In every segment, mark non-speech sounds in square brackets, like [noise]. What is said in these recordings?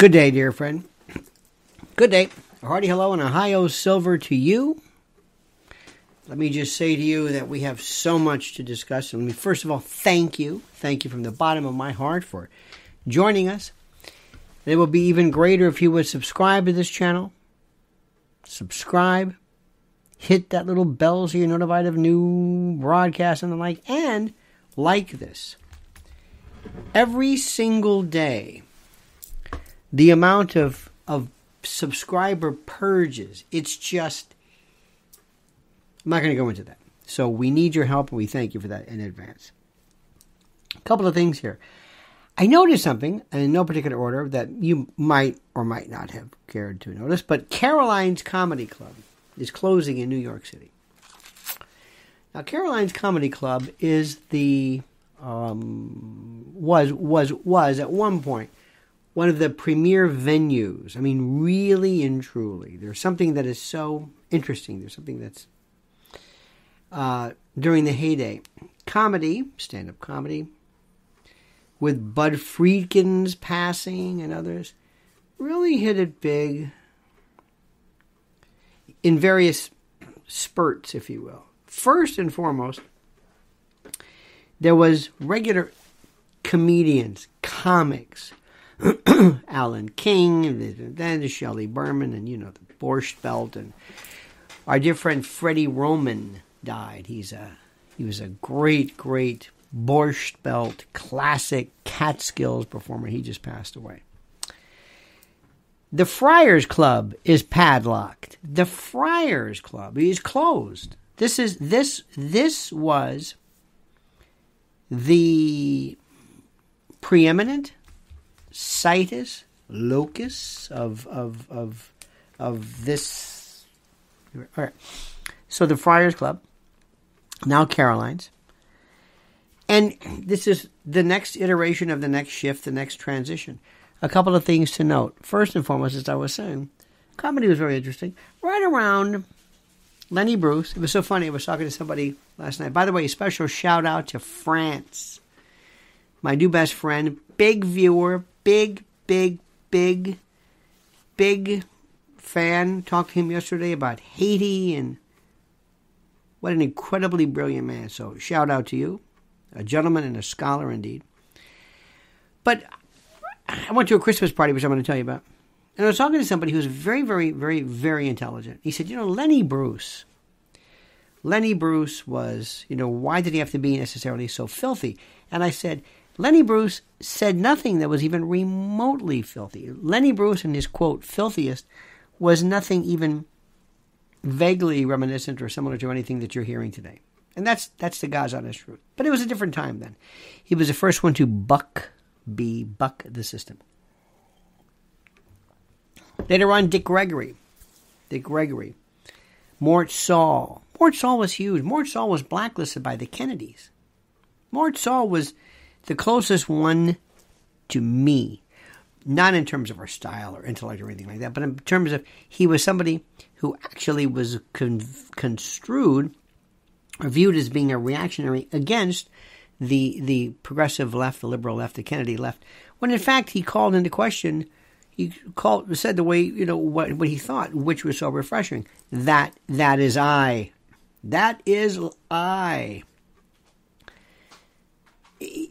Good day, dear friend. Good day. A hearty hello and Ohio silver to you. Let me just say to you that we have so much to discuss. Let me first of all thank you. Thank you from the bottom of my heart for joining us. It will be even greater if you would subscribe to this channel. Subscribe. Hit that little bell so you're notified of new broadcasts and the like. And like this. Every single day, the amount of, of subscriber purges, it's just, I'm not going to go into that. So we need your help and we thank you for that in advance. A couple of things here. I noticed something in no particular order that you might or might not have cared to notice, but Caroline's Comedy Club is closing in New York City. Now, Caroline's Comedy Club is the um, was was was at one point one of the premier venues. I mean, really and truly, there's something that is so interesting. There's something that's uh, during the heyday, comedy, stand-up comedy, with Bud Friedman's passing and others, really hit it big in various spurts, if you will. First and foremost, there was regular comedians, comics, [clears throat] Alan King, then Shelley Berman, and you know the Borscht Belt, and our dear friend Freddie Roman died. He's a he was a great, great Borscht Belt classic Catskills performer. He just passed away. The Friars Club is padlocked. The Friars Club is closed. This is this this was the preeminent situs locus of of of of this. All right. So the Friars Club, now Caroline's, and this is the next iteration of the next shift, the next transition. A couple of things to note. First and foremost, as I was saying, comedy was very interesting. Right around Lenny Bruce, it was so funny. I was talking to somebody last night. By the way, a special shout out to France, my new best friend, big viewer, big, big, big, big fan. Talked to him yesterday about Haiti and what an incredibly brilliant man. So, shout out to you, a gentleman and a scholar indeed. But I went to a Christmas party, which I'm going to tell you about. And I was talking to somebody who's very, very, very, very intelligent. He said, You know, Lenny Bruce. Lenny Bruce was, you know, why did he have to be necessarily so filthy? And I said, Lenny Bruce said nothing that was even remotely filthy. Lenny Bruce, in his quote, filthiest, was nothing even vaguely reminiscent or similar to anything that you're hearing today. And that's that's the God's honest truth. But it was a different time then. He was the first one to buck be buck the system. Later on, Dick Gregory. Dick Gregory. Mort Sahl. Mort Sahl was huge. Mort Sahl was blacklisted by the Kennedys. Mort Sahl was the closest one to me, not in terms of our style or intellect or anything like that, but in terms of he was somebody who actually was con- construed or viewed as being a reactionary against the the progressive left, the liberal left, the Kennedy left, when in fact he called into question, he called said the way you know what what he thought, which was so refreshing. That that is I, that is I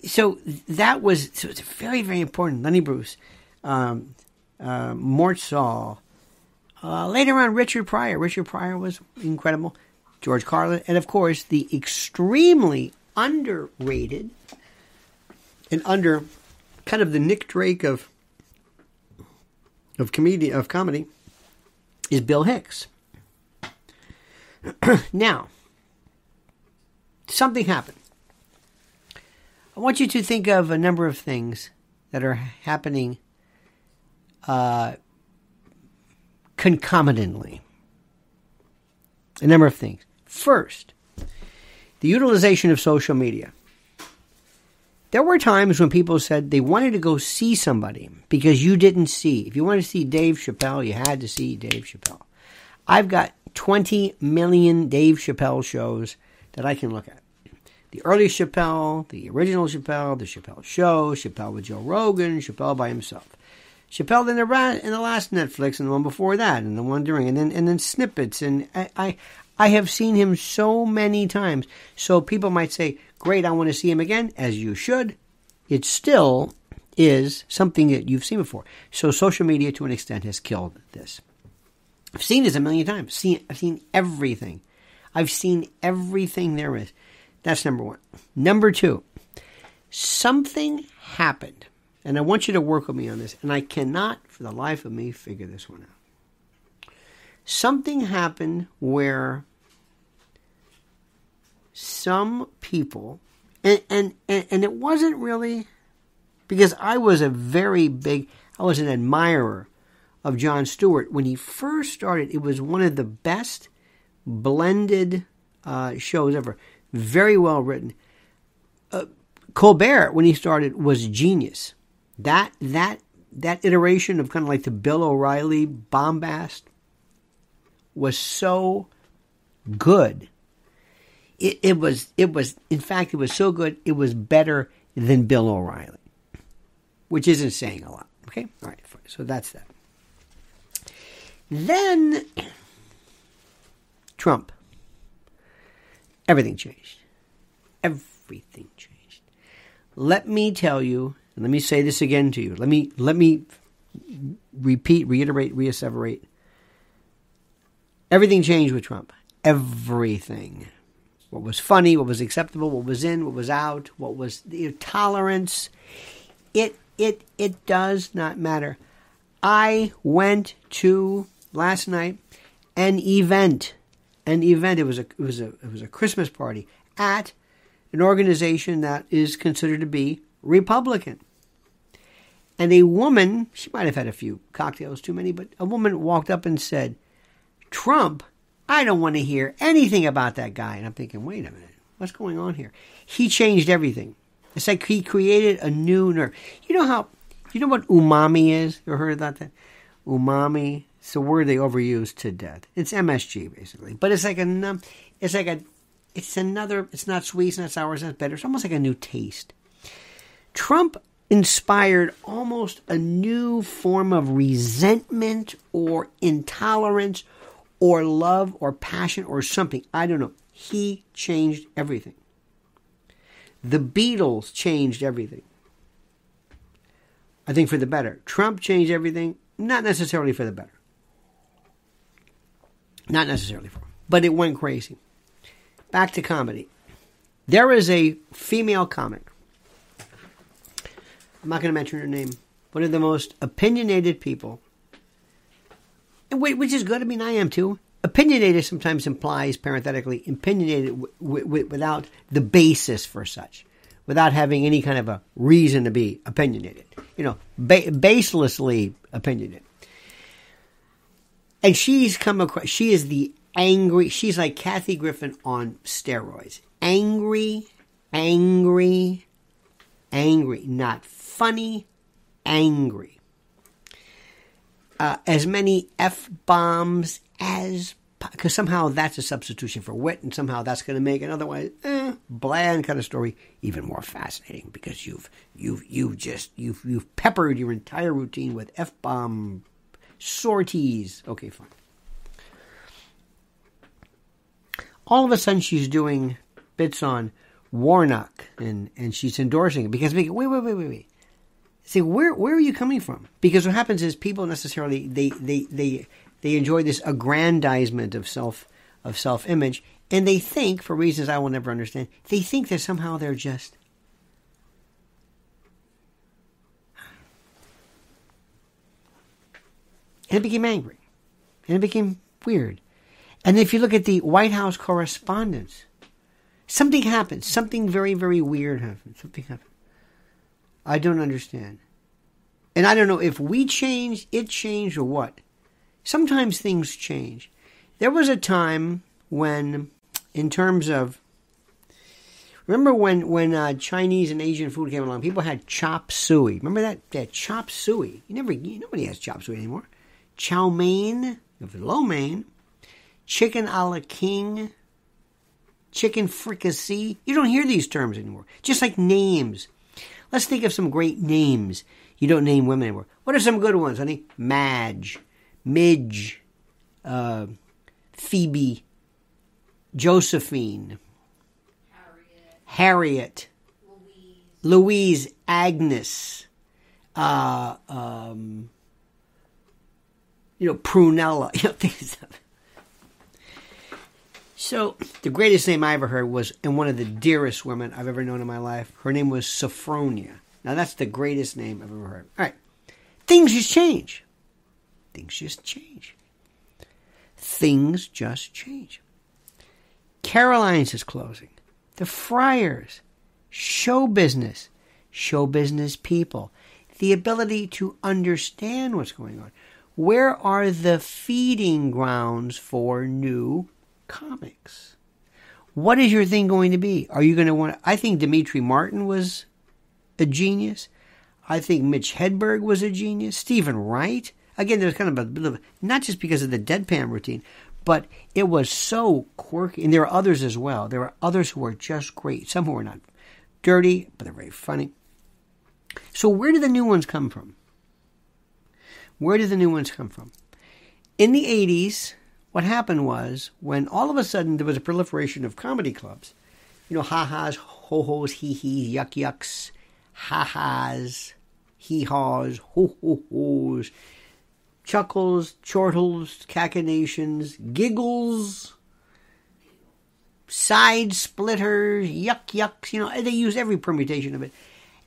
so that was so it's very very important. Lenny Bruce, um, uh, Mort Sahl, uh, later on Richard Pryor. Richard Pryor was incredible. George Carlin, and of course the extremely underrated and under kind of the Nick Drake of of comedy of comedy is Bill Hicks. [clears throat] now, something happened. I want you to think of a number of things that are happening uh, concomitantly. A number of things. First, the utilization of social media. There were times when people said they wanted to go see somebody because you didn't see. If you wanted to see Dave Chappelle, you had to see Dave Chappelle. I've got 20 million Dave Chappelle shows that I can look at the early Chappelle, the original Chappelle, the Chappelle Show, Chappelle with Joe Rogan, Chappelle by himself. Chappelle in the in the last Netflix and the one before that and the one during and then and then snippets and I, I I have seen him so many times. So people might say, "Great, I want to see him again," as you should. It still is something that you've seen before. So social media, to an extent, has killed this. I've seen this a million times. Seen, I've seen everything. I've seen everything there is. That's number one. Number two, something happened, and I want you to work with me on this, and I cannot, for the life of me, figure this one out. Something happened where some people, and, and, and, it wasn't really because I was a very big, I was an admirer of Jon Stewart. When he first started, it was one of the best blended uh, shows ever. Very well written. Uh, Colbert, when he started, was genius. That that that iteration of kind of like the Bill O'Reilly bombast was so good. It, it was it was in fact it was so good it was better than Bill O'Reilly, which isn't saying a lot. Okay, all right, so that's that. Then [clears throat] Trump. Everything changed. Everything changed. Let me tell you, and let me say this again to you. Let me let me repeat, reiterate, reasseverate. Everything changed with Trump. Everything. What was funny, what was acceptable, what was in, what was out, what was the tolerance. It it it does not matter. I went to last night an event, an event. It was a it was a it was a Christmas party at an organization that is considered to be Republican. And a woman, she might have had a few cocktails too many, but a woman walked up and said, "Trump, I don't want to hear anything about that guy." And I'm thinking, wait a minute, what's going on here? He changed everything. It's like he created a new nerve. You know how? You know what umami is? You heard about that? Umami. It's a word they overuse to death. It's MSG basically, but it's like a, it's like a, it's another. It's not sweet, it's not sour, it's not bitter. It's almost like a new taste. Trump inspired almost a new form of resentment or intolerance or love or passion or something. I don't know. He changed everything. The Beatles changed everything. I think for the better. Trump changed everything, not necessarily for the better. Not necessarily for him, but it went crazy. Back to comedy. There is a female comic. I'm not going to mention her name. One of the most opinionated people. Which is good. I mean, I am too. Opinionated sometimes implies, parenthetically, opinionated w- w- without the basis for such, without having any kind of a reason to be opinionated. You know, ba- baselessly opinionated. And she's come across, she is the angry, she's like Kathy Griffin on steroids. Angry, angry, angry. Not funny, angry. Uh, as many F bombs as, because somehow that's a substitution for wit, and somehow that's going to make an otherwise eh, bland kind of story even more fascinating because you've, you've, you've just, you've, you've peppered your entire routine with F bomb sorties. Okay, fine. All of a sudden, she's doing bits on Warnock, and, and she's endorsing it because wait, wait, wait, wait, wait. See, where where are you coming from? Because what happens is people necessarily they they they they enjoy this aggrandizement of self of self image, and they think, for reasons I will never understand, they think that somehow they're just And it became angry. And it became weird. And if you look at the White House correspondence, something happened. Something very, very weird happened. Something happened. I don't understand. And I don't know if we changed, it changed, or what. Sometimes things change. There was a time when, in terms of, remember when when uh, Chinese and Asian food came along, people had chop suey. Remember that that chop suey? You never, nobody has chop suey anymore chow mein, lo mein, chicken a la king, chicken fricassee. You don't hear these terms anymore. Just like names. Let's think of some great names. You don't name women anymore. What are some good ones, honey? Madge, Midge, uh, Phoebe, Josephine, Harriet, Harriet, Louise, Louise, Agnes, uh, um, you know, Prunella, [laughs] you know, things. So the greatest name I ever heard was, and one of the dearest women I've ever known in my life. Her name was Sophronia. Now that's the greatest name I've ever heard. All right, things just change. Things just change. Things just change. Caroline's is closing. The Friars, show business, show business people, the ability to understand what's going on. Where are the feeding grounds for new comics? What is your thing going to be? Are you going to want? I think Demetri Martin was a genius. I think Mitch Hedberg was a genius. Stephen Wright. Again, there's kind of a bit of not just because of the deadpan routine, but it was so quirky. And there are others as well. There are others who are just great. Some who are not dirty, but they're very funny. So where do the new ones come from? Where did the new ones come from? In the 80s, what happened was when all of a sudden there was a proliferation of comedy clubs, you know, ha-has, ho-hos, hee-hees, yuck-yucks, ha-has, hee-haws, ho-ho-hos, chuckles, chortles, cachinnations, giggles, side splitters, yuck yucks, you know, they use every permutation of it.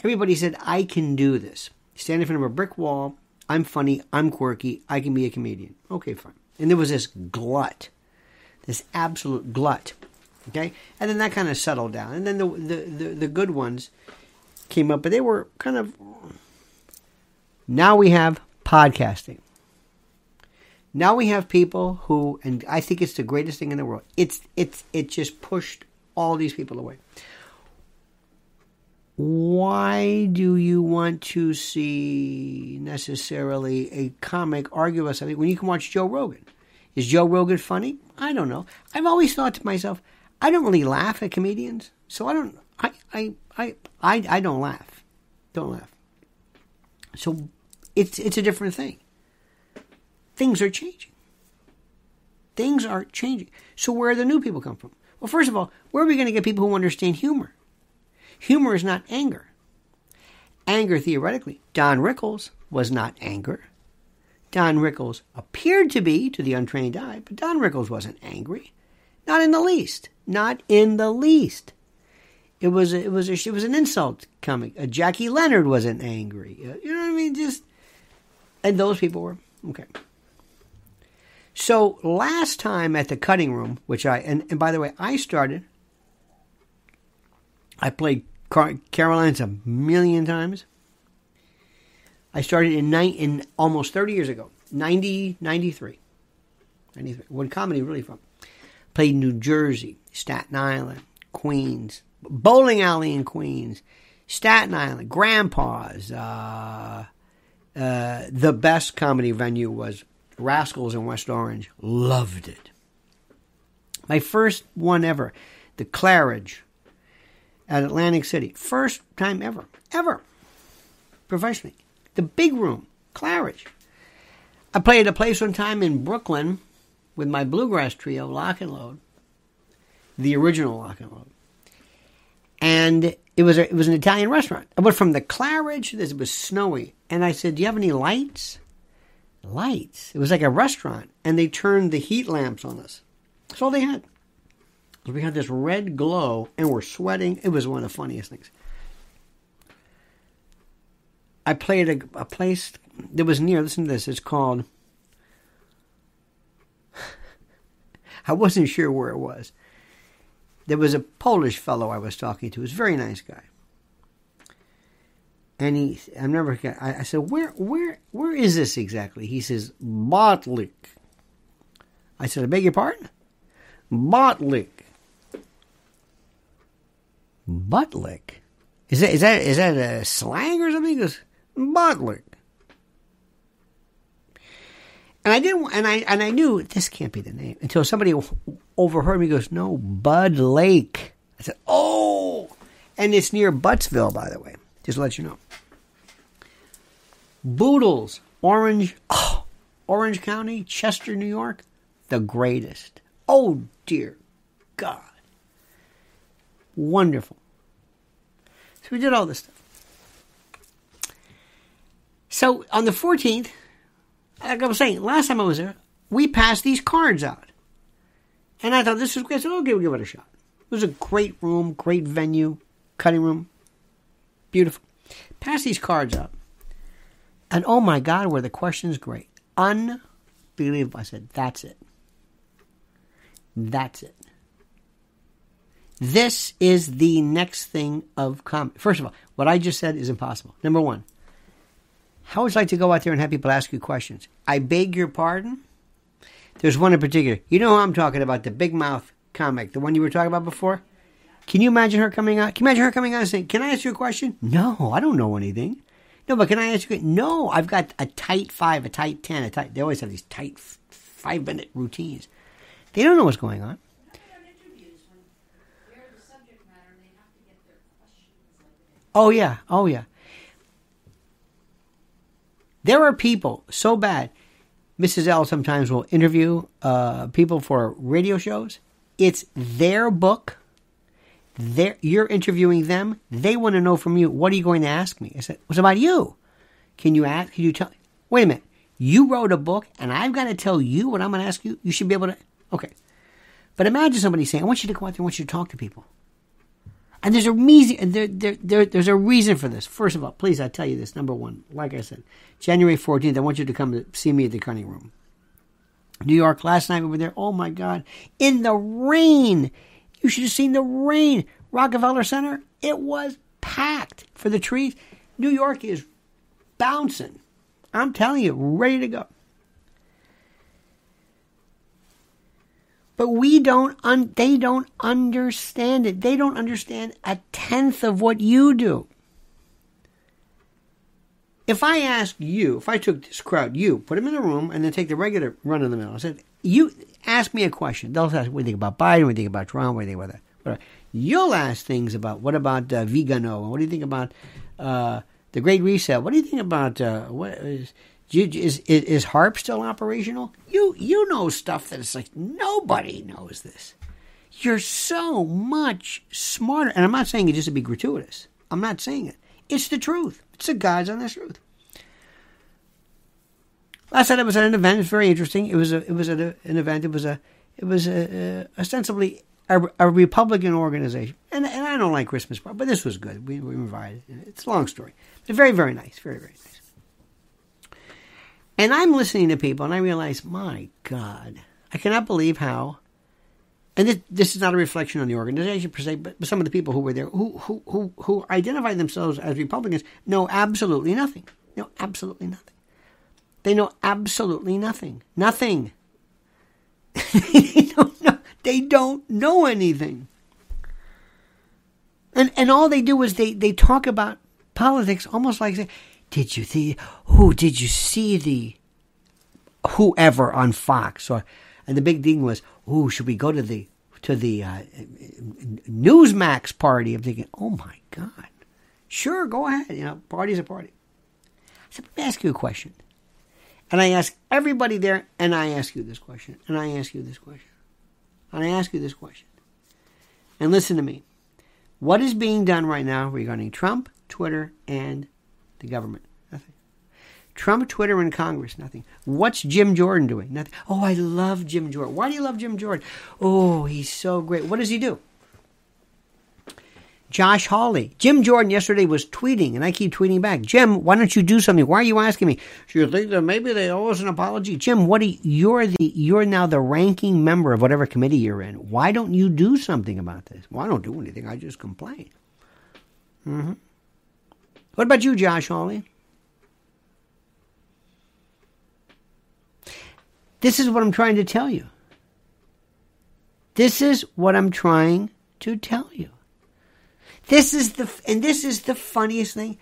Everybody said, I can do this. Stand in front of a brick wall, I'm funny, I'm quirky, I can be a comedian. Okay, fine. And there was this glut, this absolute glut. Okay? And then that kind of settled down. And then the, the, the, the good ones came up, but they were kind of. Now we have podcasting. Now we have people who, and I think it's the greatest thing in the world. It's it's it just pushed all these people away. Why do you want to see necessarily a comic argue about something when you can watch Joe Rogan? Is Joe Rogan funny? I don't know. I've always thought to myself, I don't really laugh at comedians, so I don't. I I I I, I don't laugh. Don't laugh. So it's it's a different thing things are changing. Things are changing. So where do the new people come from? Well, first of all, where are we going to get people who understand humor? Humor is not anger. Anger, theoretically, Don Rickles was not anger. Don Rickles appeared to be to the untrained eye, but Don Rickles wasn't angry, not in the least, not in the least. It was a, it was a, it was an insult coming. Uh, Jackie Leonard wasn't angry. Uh, you know what I mean? Just and those people were okay. So last time at the cutting room, which I and, and by the way, I started. I played Car- Caroline's a million times. I started in nine in almost thirty years ago, 90, 93. 93 when comedy really from. Played New Jersey, Staten Island, Queens, bowling alley in Queens, Staten Island, Grandpa's. Uh, uh, the best comedy venue was Rascals in West Orange. Loved it. My first one ever, the Claridge at Atlantic City. First time ever, ever, professionally. The big room, Claridge. I played a place one time in Brooklyn with my bluegrass trio, Lock and Load, the original Lock and Load. And it was a, it was an Italian restaurant. I went from the Claridge, it was snowy, and I said, "Do you have any lights?" lights. It was like a restaurant, and they turned the heat lamps on us. That's all they had. We had this red glow, and we're sweating. It was one of the funniest things. I played a, a place that was near. Listen to this. It's called. [laughs] I wasn't sure where it was. There was a Polish fellow I was talking to. He was a very nice guy. And he, I remember, I, I said, "Where, where, where is this exactly?" He says, "Botlek." I said, "I beg your pardon." Botlek. Buttlick. Is that is that is that a slang or something? He goes, Botlek. And I didn't, and I and I knew this can't be the name until somebody overheard me. Goes, no, Budd Lake. I said, oh, and it's near Buttzville, by the way. Just to let you know. Boodles, Orange, oh, Orange County, Chester, New York, the greatest. Oh dear God. Wonderful. So we did all this stuff. So on the 14th, like I was saying, last time I was there, we passed these cards out. And I thought this was great. I said, okay, we'll give it a shot. It was a great room, great venue, cutting room. Beautiful. Pass these cards out. And oh my God, were the questions great. Unbelievable. I said, that's it. That's it. This is the next thing of comedy. First of all, what I just said is impossible. Number one, how would you like to go out there and have people ask you questions? I beg your pardon? There's one in particular. You know who I'm talking about, the big mouth comic, the one you were talking about before? Can you imagine her coming out? Can you imagine her coming out and saying, Can I ask you a question? No, I don't know anything. No, but can I ask you? No, I've got a tight five, a tight ten, a tight. They always have these tight f- five minute routines. They don't know what's going on. on interviews when they're the subject matter and they have to get their questions like that. Oh yeah, oh yeah. There are people so bad. Mrs. L sometimes will interview uh, people for radio shows. It's their book. They're, you're interviewing them. They want to know from you, what are you going to ask me? I said, what's about you? Can you ask? Can you tell? Wait a minute. You wrote a book, and I've got to tell you what I'm going to ask you. You should be able to. Okay. But imagine somebody saying, I want you to go out there, I want you to talk to people. And there's a reason. There, there, there, there's a reason for this. First of all, please, I tell you this. Number one, like I said, January 14th, I want you to come see me at the Cutting Room. New York last night we were there. Oh my God, in the rain. You should have seen the rain. Rockefeller Center, it was packed for the trees. New York is bouncing. I'm telling you, ready to go. But we don't, un- they don't understand it. They don't understand a tenth of what you do. If I ask you, if I took this crowd, you, put them in a room, and then take the regular run of the mill, I said, you ask me a question. They'll ask, what do you think about Biden? What do you think about Trump? What do you think about that? You'll ask things about, what about uh, Vigano? What do you think about uh, the Great Reset? What do you think about, uh, what is, is, is, is HAARP still operational? You, you know stuff that it's like, nobody knows this. You're so much smarter. And I'm not saying it just to be gratuitous. I'm not saying it. It's the truth. It's the God's honest truth. Last night I was at an event. It was very interesting. It was a, it was a, an event. It was a, it was a, a, ostensibly a, a Republican organization, and and I don't like Christmas but this was good. We we invited. It's a long story, but very very nice, very very nice. And I'm listening to people, and I realize, my God, I cannot believe how. And this, this is not a reflection on the organization per se, but some of the people who were there, who who who, who identify themselves as Republicans, know absolutely nothing. Know absolutely nothing. They know absolutely nothing. Nothing. [laughs] they, don't know, they don't know anything. And and all they do is they, they talk about politics almost like Did you see who did you see the whoever on Fox or and the big thing was, oh, should we go to the to the uh, Newsmax party? I'm thinking, oh my God, sure, go ahead. You know, party's a party. So let me ask you a question. And I ask everybody there, and I ask you this question, and I ask you this question, and I ask you this question. And listen to me. What is being done right now regarding Trump, Twitter, and the government? Nothing. Trump, Twitter, and Congress, nothing. What's Jim Jordan doing? Nothing. Oh, I love Jim Jordan. Why do you love Jim Jordan? Oh, he's so great. What does he do? Josh Hawley. Jim Jordan yesterday was tweeting, and I keep tweeting back. Jim, why don't you do something? Why are you asking me? Do you think that maybe they owe us an apology? Jim, what you, you're the you're now the ranking member of whatever committee you're in. Why don't you do something about this? Well, I don't do anything. I just complain. Mm-hmm. What about you, Josh Hawley? This is what I'm trying to tell you. This is what I'm trying to tell you. This is the and this is the funniest thing.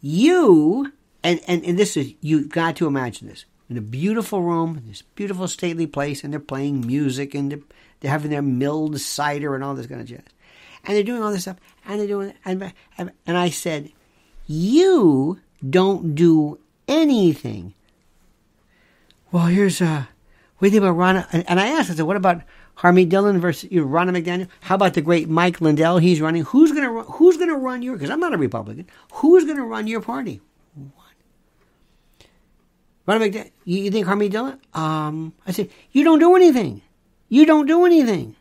You and and, and this is you've got to imagine this in a beautiful room, this beautiful stately place, and they're playing music and they're, they're having their milled cider and all this kind of jazz, and they're doing all this stuff, and they're doing and and, I said, you don't do anything. Well, here's uh, what think about Ronna? And, and I asked, I said, what about Harmeet Dhillon versus you know, Ronna McDaniel? How about the great Mike Lindell? He's running. Who's gonna run, Who's gonna run your? Because I'm not a Republican. Who's gonna run your party? Ronna McDaniel. You, you think Harmeet Dhillon? Um, I said, you don't do anything. You don't do anything.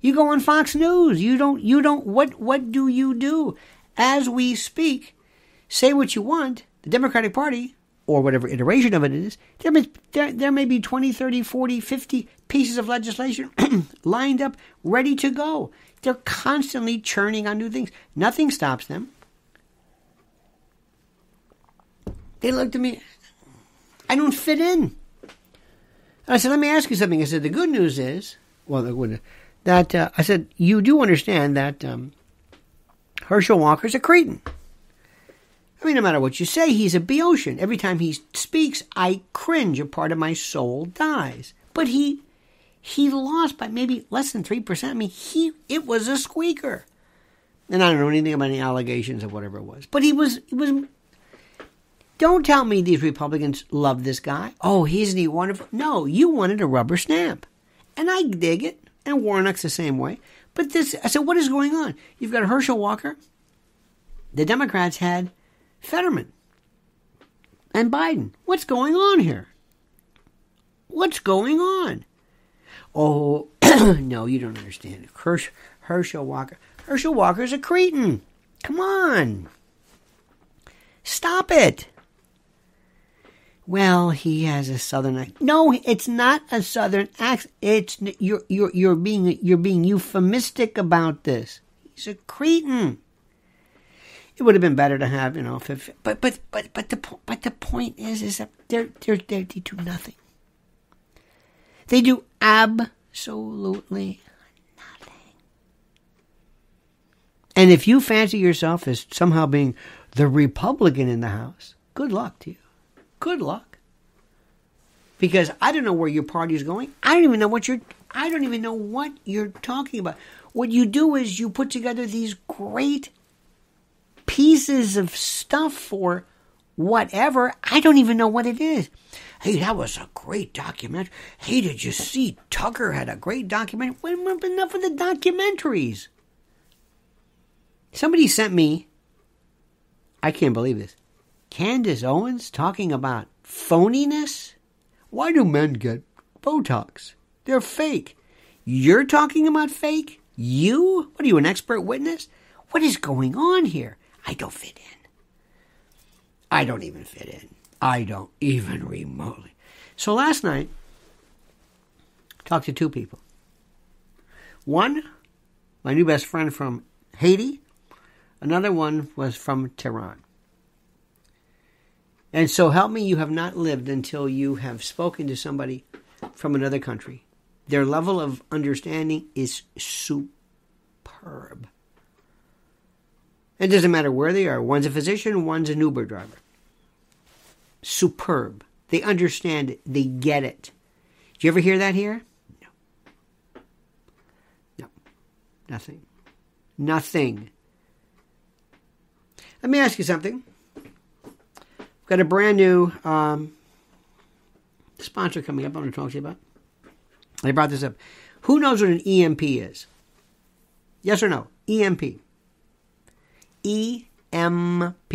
You go on Fox News. You don't. You don't. What? What do you do? As we speak, say what you want. The Democratic Party, or whatever iteration of it is, there may, there, there may be 20, 30, 40, 50 pieces of legislation [clears throat] lined up, ready to go. They're constantly churning on new things. Nothing stops them. They looked at me. I don't fit in. And I said, let me ask you something. I said, the good news is, well, the good, that uh, I said, you do understand that um, Herschel Walker's a cretin. I mean, no matter what you say, he's a Boeotian. Every time he speaks, I cringe. A part of my soul dies. But he he lost by maybe less than three percent. I mean, he it was a squeaker. And I don't know anything about any allegations of whatever it was. But he was it was don't tell me these Republicans love this guy. Oh, isn't he wonderful? No, you wanted a rubber stamp. And I dig it. And Warnock's the same way. But this, I said, what is going on? You've got Herschel Walker. The Democrats had Fetterman and Biden. What's going on here? What's going on? Oh, [clears throat] no, you don't understand. Hersch, Herschel Walker. Herschel Walker's a cretin. Come on. Stop it. Well, he has a southern accent. No, it's not a southern accent. It's you're you're you're being you're being euphemistic about this. He's a cretin. It would have been better to have, you know, if, but but but but the but the point is, is that they're they're, they're they do nothing. They do absolutely nothing. And if you fancy yourself as somehow being the Republican in the House, good luck to you. Good luck. Because I don't know where your party is going. I don't even know what you're I don't even know what you're talking about. What you do is you put together these great pieces of stuff for whatever. I don't even know what it is. Hey, that was a great documentary. Hey, did you see Tucker had a great documentary? Well, enough of the documentaries. Somebody sent me, I can't believe this, Candace Owens talking about phoniness? Why do men get Botox? They're fake. You're talking about fake? You? What are you, an expert witness? What is going on here? I don't fit in. I don't even fit in. I don't even remotely. So last night, talked to two people. One, my new best friend from Haiti. Another one was from Tehran. And so help me, you have not lived until you have spoken to somebody from another country. Their level of understanding is superb. It doesn't matter where they are. One's a physician, one's an Uber driver. Superb. They understand it. They get it. Do you ever hear that here? No. No. Nothing. Nothing. Let me ask you something. Got a brand new um, sponsor coming up. I want to talk to you about. I brought this up. Who knows what an EMP is? Yes or no? EMP. EMP.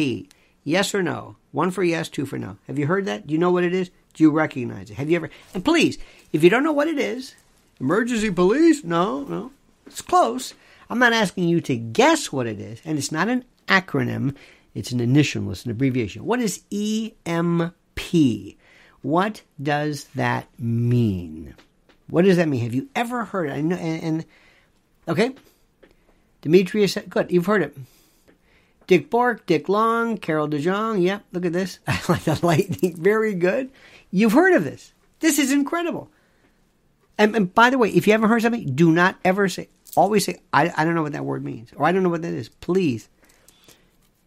Yes or no? One for yes, two for no. Have you heard that? Do you know what it is? Do you recognize it? Have you ever? And please, if you don't know what it is, emergency police? No, no. It's close. I'm not asking you to guess what it is, and it's not an acronym. It's an initial, it's an abbreviation. What is EMP? What does that mean? What does that mean? Have you ever heard it? I know, and, and okay, Demetrius, good, you've heard it. Dick Bork, Dick Long, Carol DeJong. Yep, look at this. [laughs] I like the lightning. Very good. You've heard of this. This is incredible. And, and, by the way, if you haven't heard something, do not ever say, always say, I, I don't know what that word means, or I don't know what that is. Please.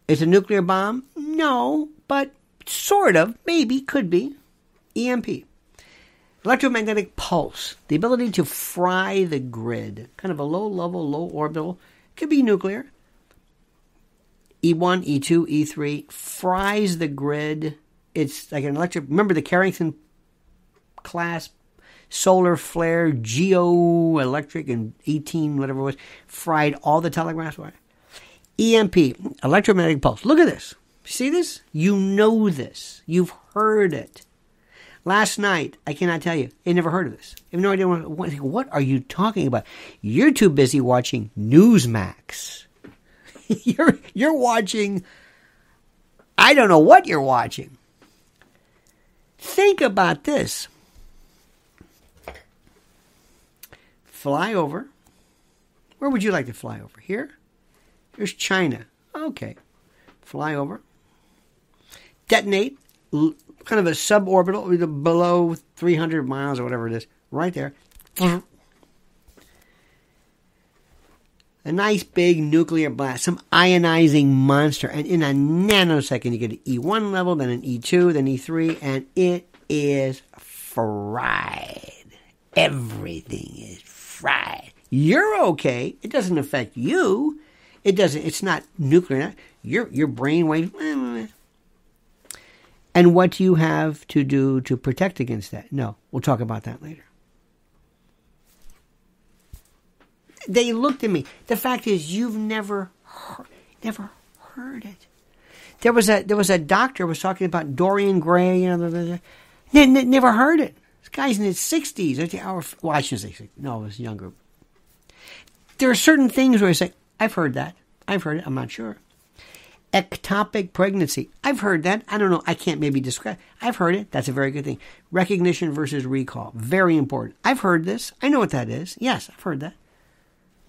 It's a nuclear bomb? No, but sort of, maybe, could be. EMP. Electromagnetic pulse. The ability to fry the grid. Kind of a low level, low orbital. Could be nuclear E1, E2, E3 fries the grid. It's like an electric. Remember the Carrington class solar flare, geo electric, and 18, whatever it was, fried all the telegraphs wire. EMP, electromagnetic pulse. Look at this. See this? You know this. You've heard it. Last night, I cannot tell you, I never heard of this. I have no idea what, what, what are you talking about. You're too busy watching Newsmax. [laughs] you're you're watching. I don't know what you're watching. Think about this. Fly over. Where would you like to fly over? Here? Here's China. Okay. Fly over. Detonate. Kind of a suborbital, below 300 miles or whatever it is. Right there. A nice big nuclear blast, some ionizing monster. And in a nanosecond, you get an E1 level, then an E2, then E3, and it is fried. Everything is fried. You're okay. It doesn't affect you. It doesn't. It's not nuclear. Your your brain waves. Eh, eh, eh. And what do you have to do to protect against that? No, we'll talk about that later. They looked at me. The fact is, you've never heard, never heard it. There was a there was a doctor was talking about Dorian Gray. You know, never heard it. This guy's in his sixties. Well, I shouldn't say no, it was younger. There are certain things where I say, I've heard that. I've heard it. I'm not sure. Ectopic pregnancy. I've heard that. I don't know. I can't maybe describe. I've heard it. That's a very good thing. Recognition versus recall. Very important. I've heard this. I know what that is. Yes, I've heard that.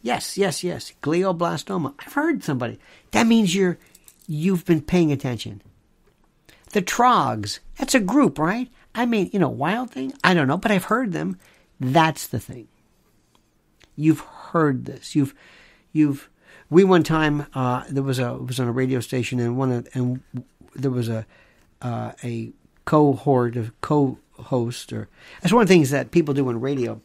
Yes, yes, yes. Glioblastoma. I've heard somebody. That means you're you've been paying attention. The Troggs. That's a group, right? I mean, you know, wild thing. I don't know, but I've heard them. That's the thing. You've heard this. You've you've we one time uh, there was a was on a radio station and one of, and there was a uh, a cohort of co-host or that's one of the things that people do on radio.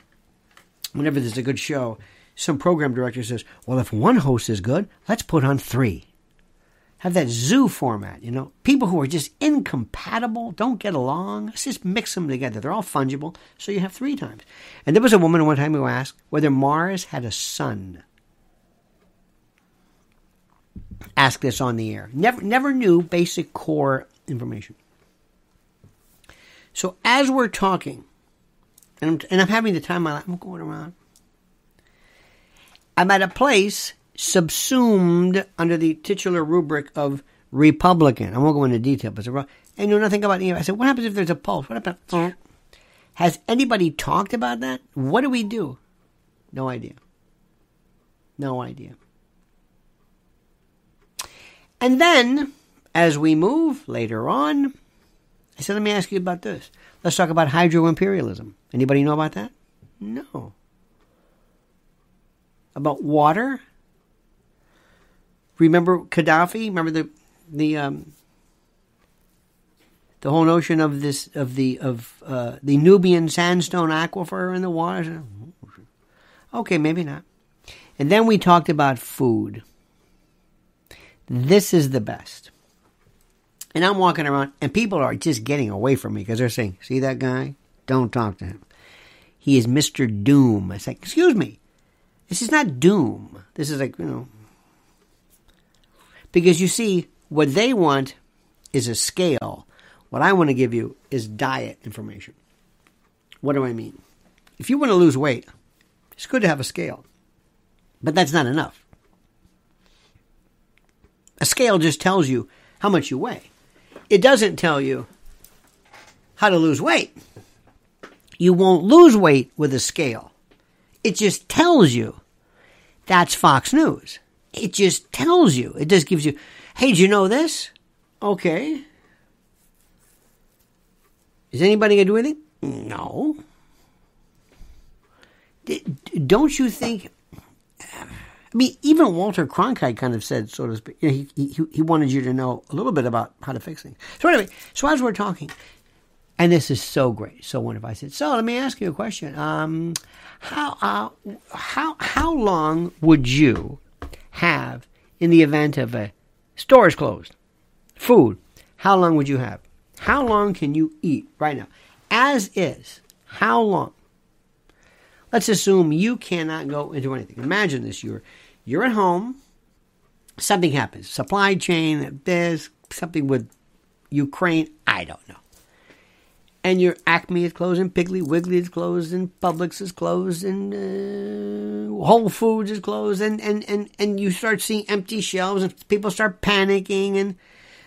Whenever there's a good show, some program director says, "Well, if one host is good, let's put on three. Have that zoo format, you know. People who are just incompatible, don't get along. Let's just mix them together. They're all fungible, so you have three times. And there was a woman one time who asked whether Mars had a sun ask this on the air. Never, never knew basic core information. So as we're talking, and I'm, and I'm having the time of my life, I'm going around. I'm at a place subsumed under the titular rubric of Republican. I won't go into detail, but it's I know nothing about it. I said, what happens if there's a pulse? What happens? Has anybody talked about that? What do we do? No idea. No idea. And then, as we move later on, I said, let me ask you about this. Let's talk about hydro imperialism. Anybody know about that? No. About water? Remember Gaddafi? Remember the the um, the whole notion of this of the of uh, the Nubian sandstone aquifer in the water. Okay, maybe not. And then we talked about food. This is the best. And I'm walking around, and people are just getting away from me because they're saying, See that guy? Don't talk to him. He is Mr. Doom. I say, Excuse me. This is not doom. This is like, you know. Because you see, what they want is a scale. What I want to give you is diet information. What do I mean? If you want to lose weight, it's good to have a scale. But that's not enough. A scale just tells you how much you weigh. It doesn't tell you how to lose weight. You won't lose weight with a scale. It just tells you. That's Fox News. It just tells you. It just gives you, hey, did you know this? Okay. Is anybody going to do anything? No. Don't you think I mean, even Walter Cronkite kind of said, so to speak, you know, he, he, he wanted you to know a little bit about how to fix things. So anyway, so as we're talking, and this is so great, so wonderful. I said, so let me ask you a question. Um, how uh, how how long would you have in the event of a Stores closed. Food. How long would you have? How long can you eat right now? As is. How long? Let's assume you cannot go into anything. Imagine this: you're you're at home. Something happens. Supply chain. There's something with Ukraine. I don't know. And your Acme is closed, and Piggly Wiggly is closed, and Publix is closed, and uh, Whole Foods is closed, and, and, and, and you start seeing empty shelves, and people start panicking, and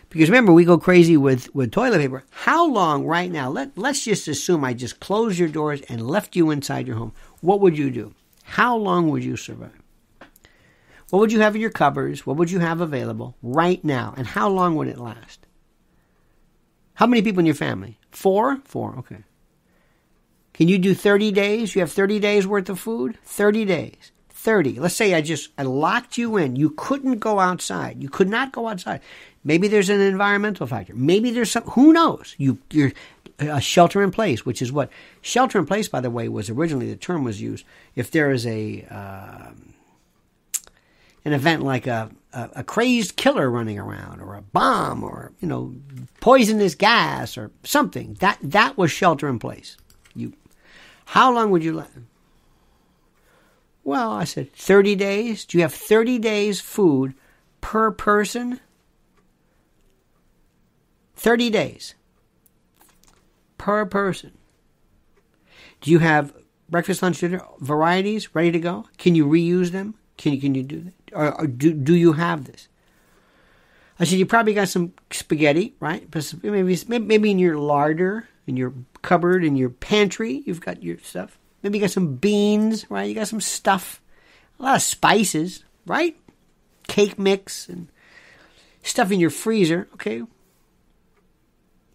because remember we go crazy with, with toilet paper. How long right now? Let let's just assume I just closed your doors and left you inside your home. What would you do? How long would you survive? What would you have in your cupboards? What would you have available right now? And how long would it last? How many people in your family? Four? Four, okay. Can you do 30 days? You have 30 days worth of food? 30 days. 30. Let's say I just I locked you in. You couldn't go outside. You could not go outside. Maybe there's an environmental factor. Maybe there's some who knows? You you're a shelter in place, which is what shelter in place by the way was originally the term was used if there is a um, an event like a, a, a crazed killer running around or a bomb or you know poisonous gas or something. That that was shelter in place. You how long would you let? Well i said 30 days. Do you have 30 days food per person? 30 days per person. Do you have breakfast lunch dinner varieties ready to go? Can you reuse them? Can you can you do that or, or do do you have this I said, you probably got some spaghetti, right? Maybe maybe in your larder, in your cupboard, in your pantry, you've got your stuff. Maybe you got some beans, right? You got some stuff, a lot of spices, right? Cake mix and stuff in your freezer, okay?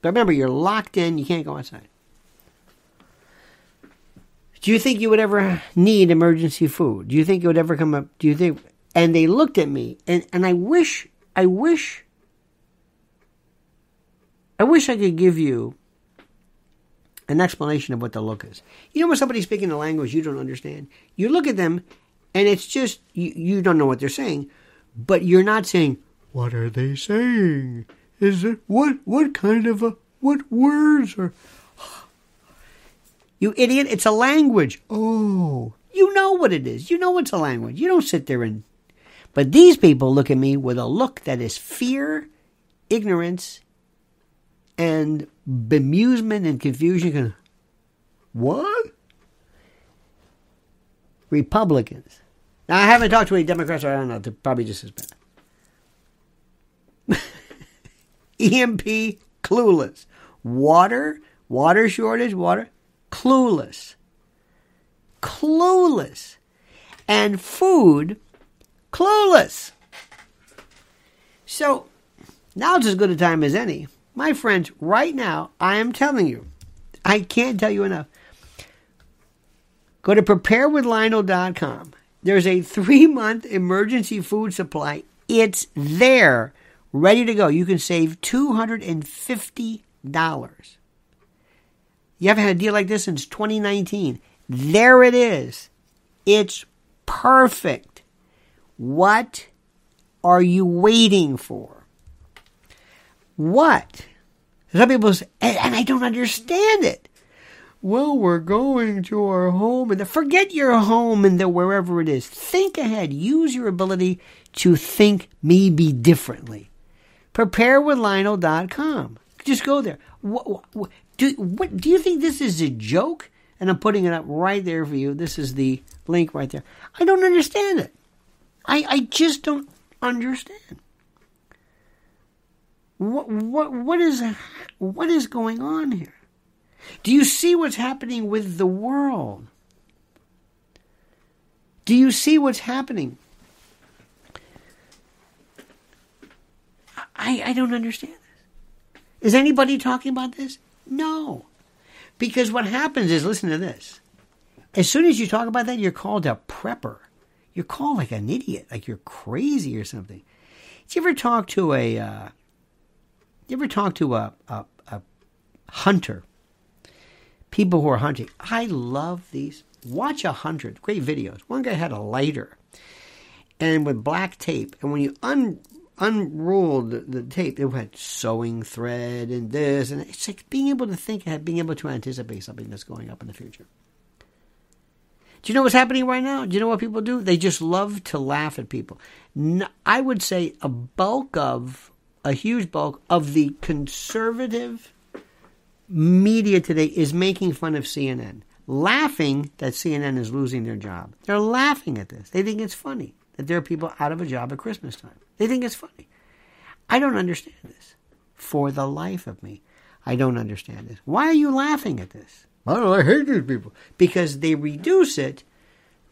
But remember, you're locked in. You can't go outside. Do you think you would ever need emergency food? Do you think it would ever come up? Do you think? And they looked at me, and, and I wish I wish I wish I could give you an explanation of what the look is. You know when somebody's speaking a language you don't understand? You look at them and it's just you, you don't know what they're saying, but you're not saying, What are they saying? Is it what what kind of a what words are You idiot, it's a language. Oh. You know what it is. You know it's a language. You don't sit there and but these people look at me with a look that is fear, ignorance, and bemusement and confusion. What? Republicans. Now, I haven't talked to any Democrats, I don't know, they're probably just as bad. EMP, clueless. Water, water shortage, water, clueless. Clueless. And food, clueless. So now's as good a time as any. My friends, right now, I am telling you, I can't tell you enough. Go to preparewithlionel.com. There's a three month emergency food supply. It's there, ready to go. You can save $250. You haven't had a deal like this since 2019. There it is. It's perfect. What are you waiting for? What? Some people say, and, I don't understand it. Well, we're going to our home, and forget your home and the wherever it is. Think ahead. Use your ability to think maybe differently. Preparewithlionel.com. Just go there. What, what, do, what, do you think this is a joke? And I'm putting it up right there for you. This is the link right there. I don't understand it. I, I just don't understand. What, what, what, is, what is going on here? Do you see what's happening with the world? Do you see what's happening? I, I don't understand this. Is anybody talking about this? No. Because what happens is, listen to this. As soon as you talk about that, you're called a prepper. You're called like an idiot, like you're crazy or something. Did you ever talk to a? Uh, you ever talk to a, a, a hunter? People who are hunting. I love these. Watch a hundred great videos. One guy had a lighter, and with black tape, and when you un unrolled the, the tape, it had sewing thread and this, and it's like being able to think, and being able to anticipate something that's going up in the future. Do you know what's happening right now? Do you know what people do? They just love to laugh at people. I would say a bulk of, a huge bulk of the conservative media today is making fun of CNN, laughing that CNN is losing their job. They're laughing at this. They think it's funny that there are people out of a job at Christmas time. They think it's funny. I don't understand this. For the life of me, I don't understand this. Why are you laughing at this? I don't know, I hate these people. Because they reduce it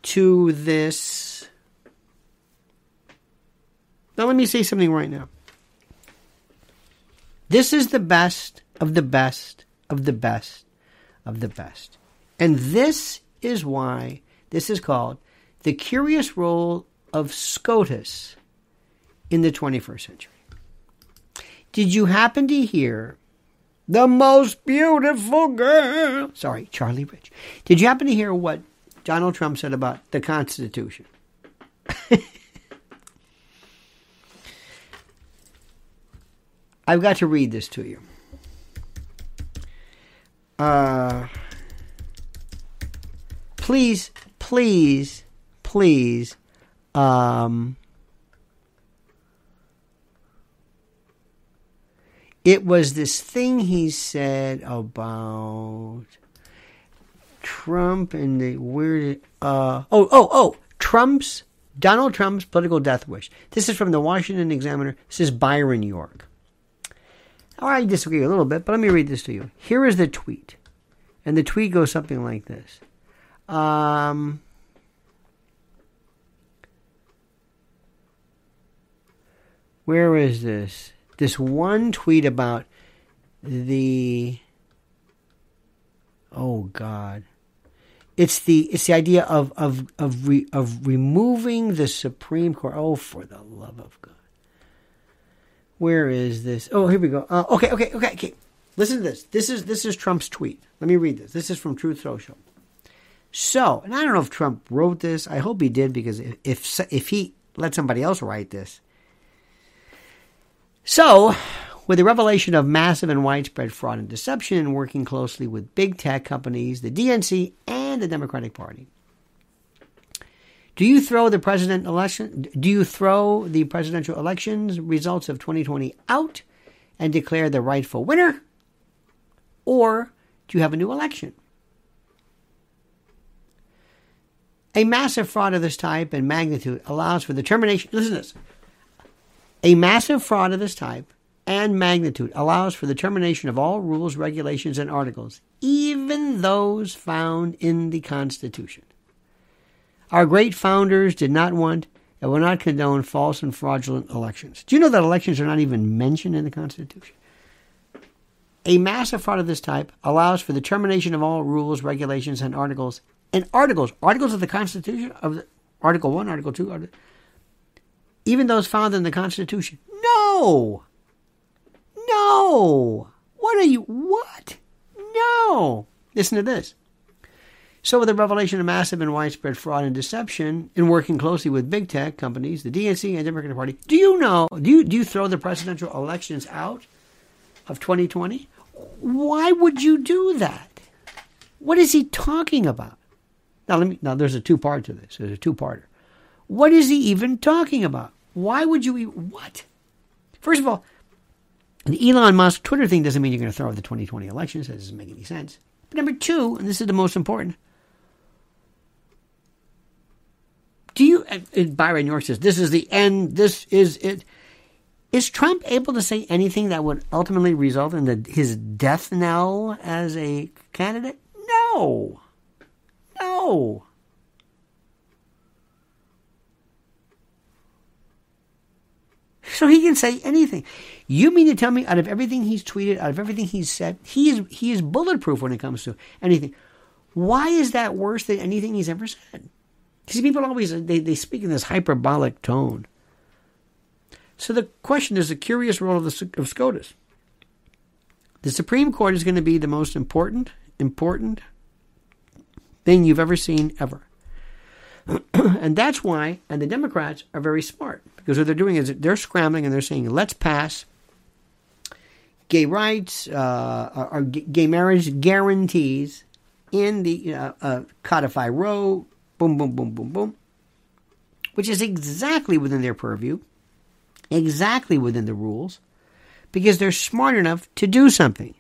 to this. Now, let me say something right now. This is the best of the best of the best of the best. And this is why this is called the curious role of SCOTUS in the 21st century. Did you happen to hear the most beautiful girl? Sorry, Charlie Rich. Did you happen to hear what Donald Trump said about the Constitution? [laughs] I've got to read this to you. Uh, please, please, please, um, it was this thing he said about Trump and the weird. Uh, oh, oh, oh! Trump's Donald Trump's political death wish. This is from the Washington Examiner. This is Byron York. I disagree a little bit, but let me read this to you. Here is the tweet. And the tweet goes something like this. Um, where is this? This one tweet about the. Oh God. It's the it's the idea of of of re, of removing the Supreme Court. Oh, for the love of God! Where is this? Oh, here we go. Uh, okay, okay, okay, okay. Listen to this. This is this is Trump's tweet. Let me read this. This is from Truth Social. So, and I don't know if Trump wrote this. I hope he did because if if, if he let somebody else write this. So, with the revelation of massive and widespread fraud and deception, and working closely with big tech companies, the DNC, and the Democratic Party, do you throw the president election? Do you throw the presidential elections results of 2020 out and declare the rightful winner, or do you have a new election? A massive fraud of this type and magnitude allows for the termination. Listen to this. A massive fraud of this type and magnitude allows for the termination of all rules, regulations, and articles, even those found in the Constitution. Our great founders did not want and will not condone false and fraudulent elections. Do you know that elections are not even mentioned in the Constitution? A massive fraud of this type allows for the termination of all rules, regulations, and articles. And articles, articles of the Constitution, of the, Article 1, Article 2, article, even those found in the Constitution. No! No! What are you, what? No! Listen to this. So, with the revelation of massive and widespread fraud and deception, in working closely with big tech companies, the DNC and Democratic Party, do you know? Do you do you throw the presidential elections out of 2020? Why would you do that? What is he talking about? Now, let me. Now, there's a two part to this. There's a two parter. What is he even talking about? Why would you? Eat what? First of all, the Elon Musk Twitter thing doesn't mean you're going to throw out the 2020 elections. That doesn't make any sense. But number two, and this is the most important, do you, and Byron York says, this is the end, this is it. Is Trump able to say anything that would ultimately result in the, his death knell as a candidate? No. No. So he can say anything. You mean to tell me out of everything he's tweeted, out of everything he's said, he is he is bulletproof when it comes to anything. Why is that worse than anything he's ever said? See, people always they, they speak in this hyperbolic tone. So the question is the curious role of the of SCOTUS. The Supreme Court is going to be the most important important thing you've ever seen ever. [clears throat] and that's why, and the Democrats are very smart because what they're doing is they're scrambling and they're saying, let's pass gay rights uh, or, gay marriage guarantees in the uh, uh, codify Roe, boom, boom, boom, boom, boom, which is exactly within their purview, exactly within the rules, because they're smart enough to do something.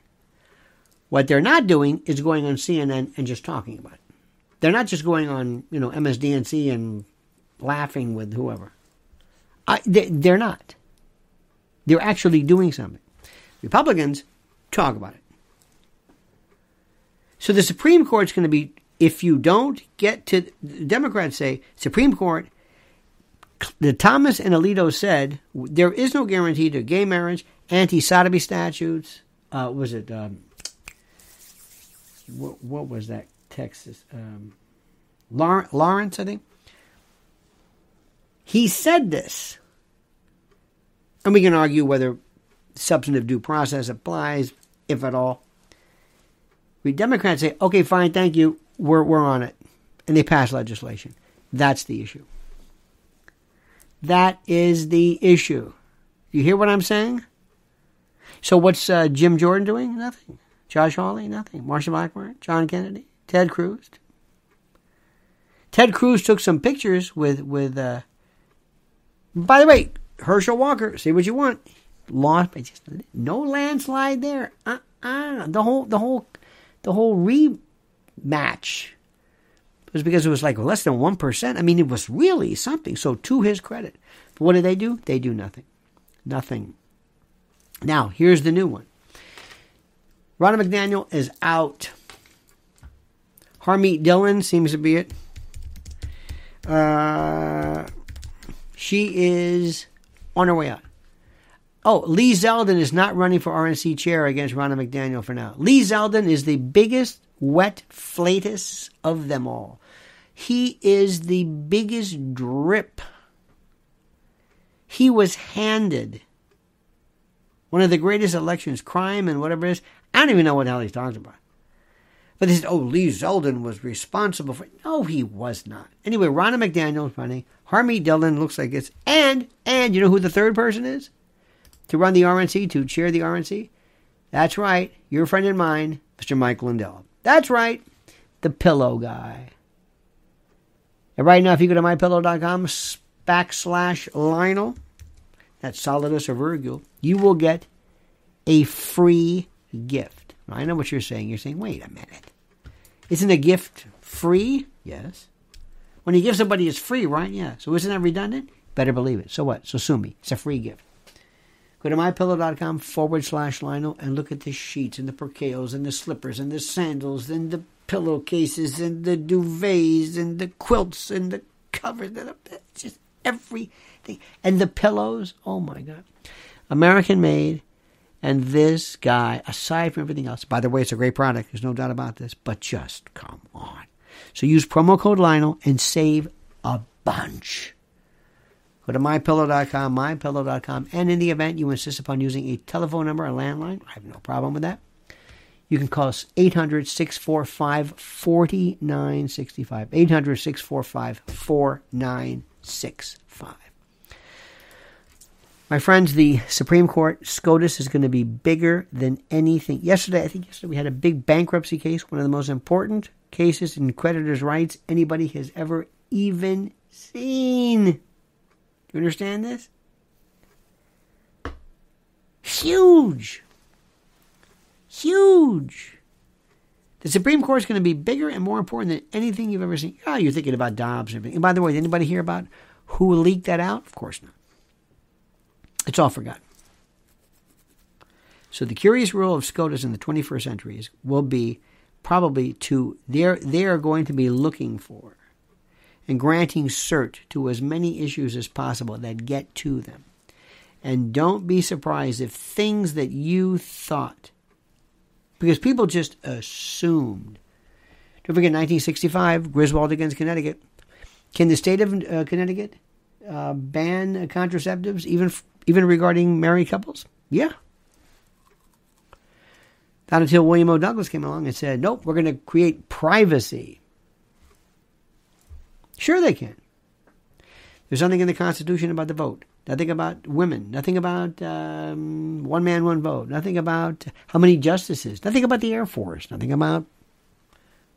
What they're not doing is going on CNN and just talking about it. They're not just going on, you know, MSDNC and laughing with whoever. I, they, they're not. They're actually doing something. Republicans talk about it. So the Supreme Court's going to be, if you don't get to, Democrats say, Supreme Court, the Thomas and Alito said there is no guarantee to gay marriage, anti-sodomy statutes. Uh, was it um, what, what, was that Texas um, Lawrence? I think he said this, and we can argue whether substantive due process applies, if at all. We Democrats say, okay, fine, thank you, we're, we're on it. And they pass legislation. That's the issue. That is the issue. You hear what I'm saying? So what's uh, Jim Jordan doing? Nothing. Josh Hawley? Nothing. Marsha Blackburn? John Kennedy? Ted Cruz? Ted Cruz took some pictures with with. Uh, by the way, Herschel Walker. See what you want lost by just no landslide there. Uh, uh, the whole the whole the whole rematch was because it was like less than one percent. I mean, it was really something. So to his credit, but what did they do? They do nothing, nothing. Now here's the new one. Ronna McDaniel is out. Harmeet Dhillon seems to be it. Uh, she is on her way out. Oh, Lee Zeldin is not running for RNC chair against Ronna McDaniel for now. Lee Zeldin is the biggest wet flatus of them all. He is the biggest drip. He was handed one of the greatest elections, crime and whatever it is. I don't even know what the hell he's talking about. But said, oh, Lee Zeldin was responsible for. No, he was not. Anyway, Ronna McDaniel is running. Harmeet Dhillon looks like it's. And, and you know who the third person is? to run the RNC, to chair the RNC? That's right, your friend and mine, Mr. Mike Lindell. That's right, the pillow guy. And right now, if you go to mypillow.com backslash Lionel, that's Solidus or virgule, you will get a free gift. I know what you're saying. You're saying, wait a minute. Isn't a gift free? Yes. When you give somebody, it's free, right? Yeah. So isn't that redundant? Better believe it. So what? So sue me. It's a free gift. Go to mypillow.com forward slash Lionel and look at the sheets and the percales and the slippers and the sandals and the pillowcases and the duvets and the quilts and the covers. and Just everything. And the pillows. Oh my God. American made. And this guy, aside from everything else, by the way, it's a great product. There's no doubt about this. But just come on. So use promo code Lionel and save a bunch. Go to mypillow.com, mypillow.com, and in the event you insist upon using a telephone number, a landline, I have no problem with that. You can call us 800 645 4965. 800 645 4965. My friends, the Supreme Court, SCOTUS is going to be bigger than anything. Yesterday, I think yesterday we had a big bankruptcy case, one of the most important cases in creditors' rights anybody has ever even seen. Do You understand this? Huge. Huge. The Supreme Court is going to be bigger and more important than anything you've ever seen. Oh, you're thinking about Dobbs and everything. And by the way, did anybody hear about who leaked that out? Of course not. It's all forgotten. So the curious role of SCOTUS in the 21st century is, will be probably to they're they are going to be looking for and granting cert to as many issues as possible that get to them. And don't be surprised if things that you thought, because people just assumed. Don't forget 1965, Griswold against Connecticut. Can the state of uh, Connecticut uh, ban contraceptives even even regarding married couples? Yeah. Not until William O. Douglas came along and said, nope, we're going to create privacy Sure, they can. There's nothing in the Constitution about the vote. Nothing about women. Nothing about um, one man, one vote. Nothing about how many justices. Nothing about the Air Force. Nothing about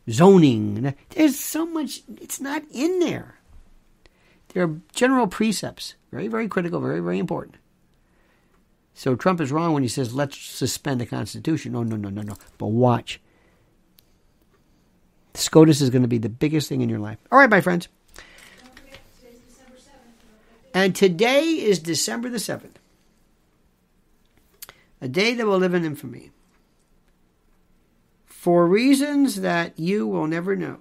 zoning. There's so much. It's not in there. There are general precepts. Very, very critical. Very, very important. So Trump is wrong when he says let's suspend the Constitution. No, no, no, no, no. But watch. SCOTUS is going to be the biggest thing in your life. All right, my friends. And today is December the 7th. A day that will live in infamy. For reasons that you will never know,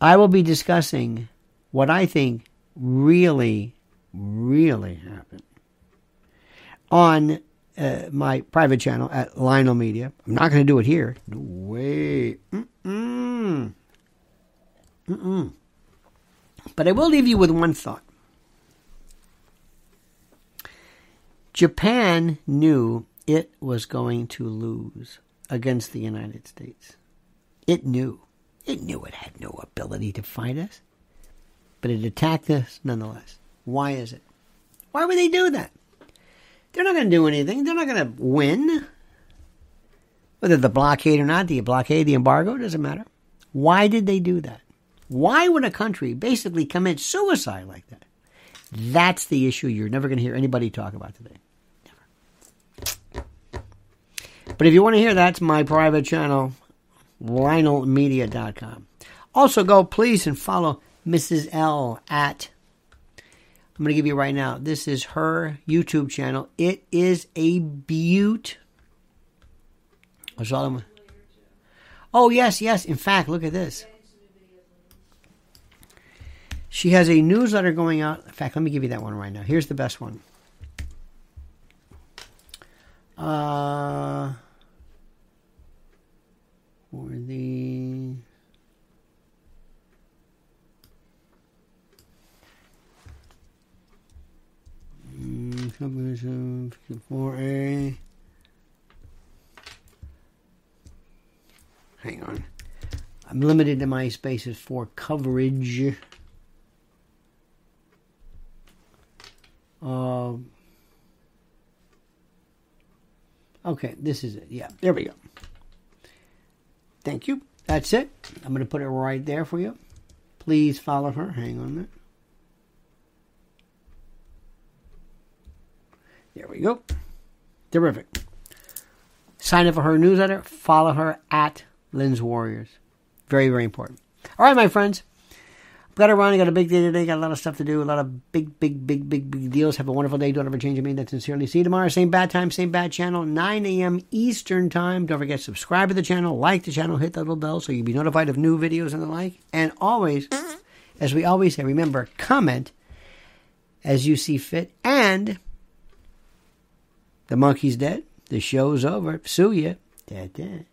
I will be discussing what I think really, really happened on uh, my private channel at Lionel Media. I'm not going to do it here. No way. Mm-mm. Mm-mm. But I will leave you with one thought. Japan knew it was going to lose against the United States. It knew. It knew it had no ability to fight us. But it attacked us nonetheless. Why is it? Why would they do that? They're not going to do anything. They're not going to win. Whether the blockade or not, the blockade, the embargo, doesn't matter. Why did they do that? Why would a country basically commit suicide like that? That's the issue you're never going to hear anybody talk about today. Never. But if you want to hear that, it's my private channel, LionelMedia.com. Also, go please and follow Mrs. L at. I'm going to give you right now. This is her YouTube channel. It is a beaut. Oh yes, yes. In fact, look at this. She has a newsletter going out. In fact, let me give you that one right now. Here's the best one. Uh, for the For a hang on. I'm limited to my spaces for coverage. Uh, okay, this is it. Yeah, there we go. Thank you. That's it. I'm going to put it right there for you. Please follow her. Hang on a minute. There we go. Terrific. Sign up for her newsletter. Follow her at Lynn's Warriors. Very, very important. All right, my friends. I've got to run. I got a big day today. Got a lot of stuff to do. A lot of big, big, big, big, big deals. Have a wonderful day. Don't ever change a mean that sincerely. See you tomorrow. Same bad time, same bad channel. 9 a.m. Eastern time. Don't forget subscribe to the channel, like the channel, hit that little bell so you'll be notified of new videos and the like. And always, as we always say, remember comment as you see fit. And the monkey's dead. The show's over. Sue ya. Da-da.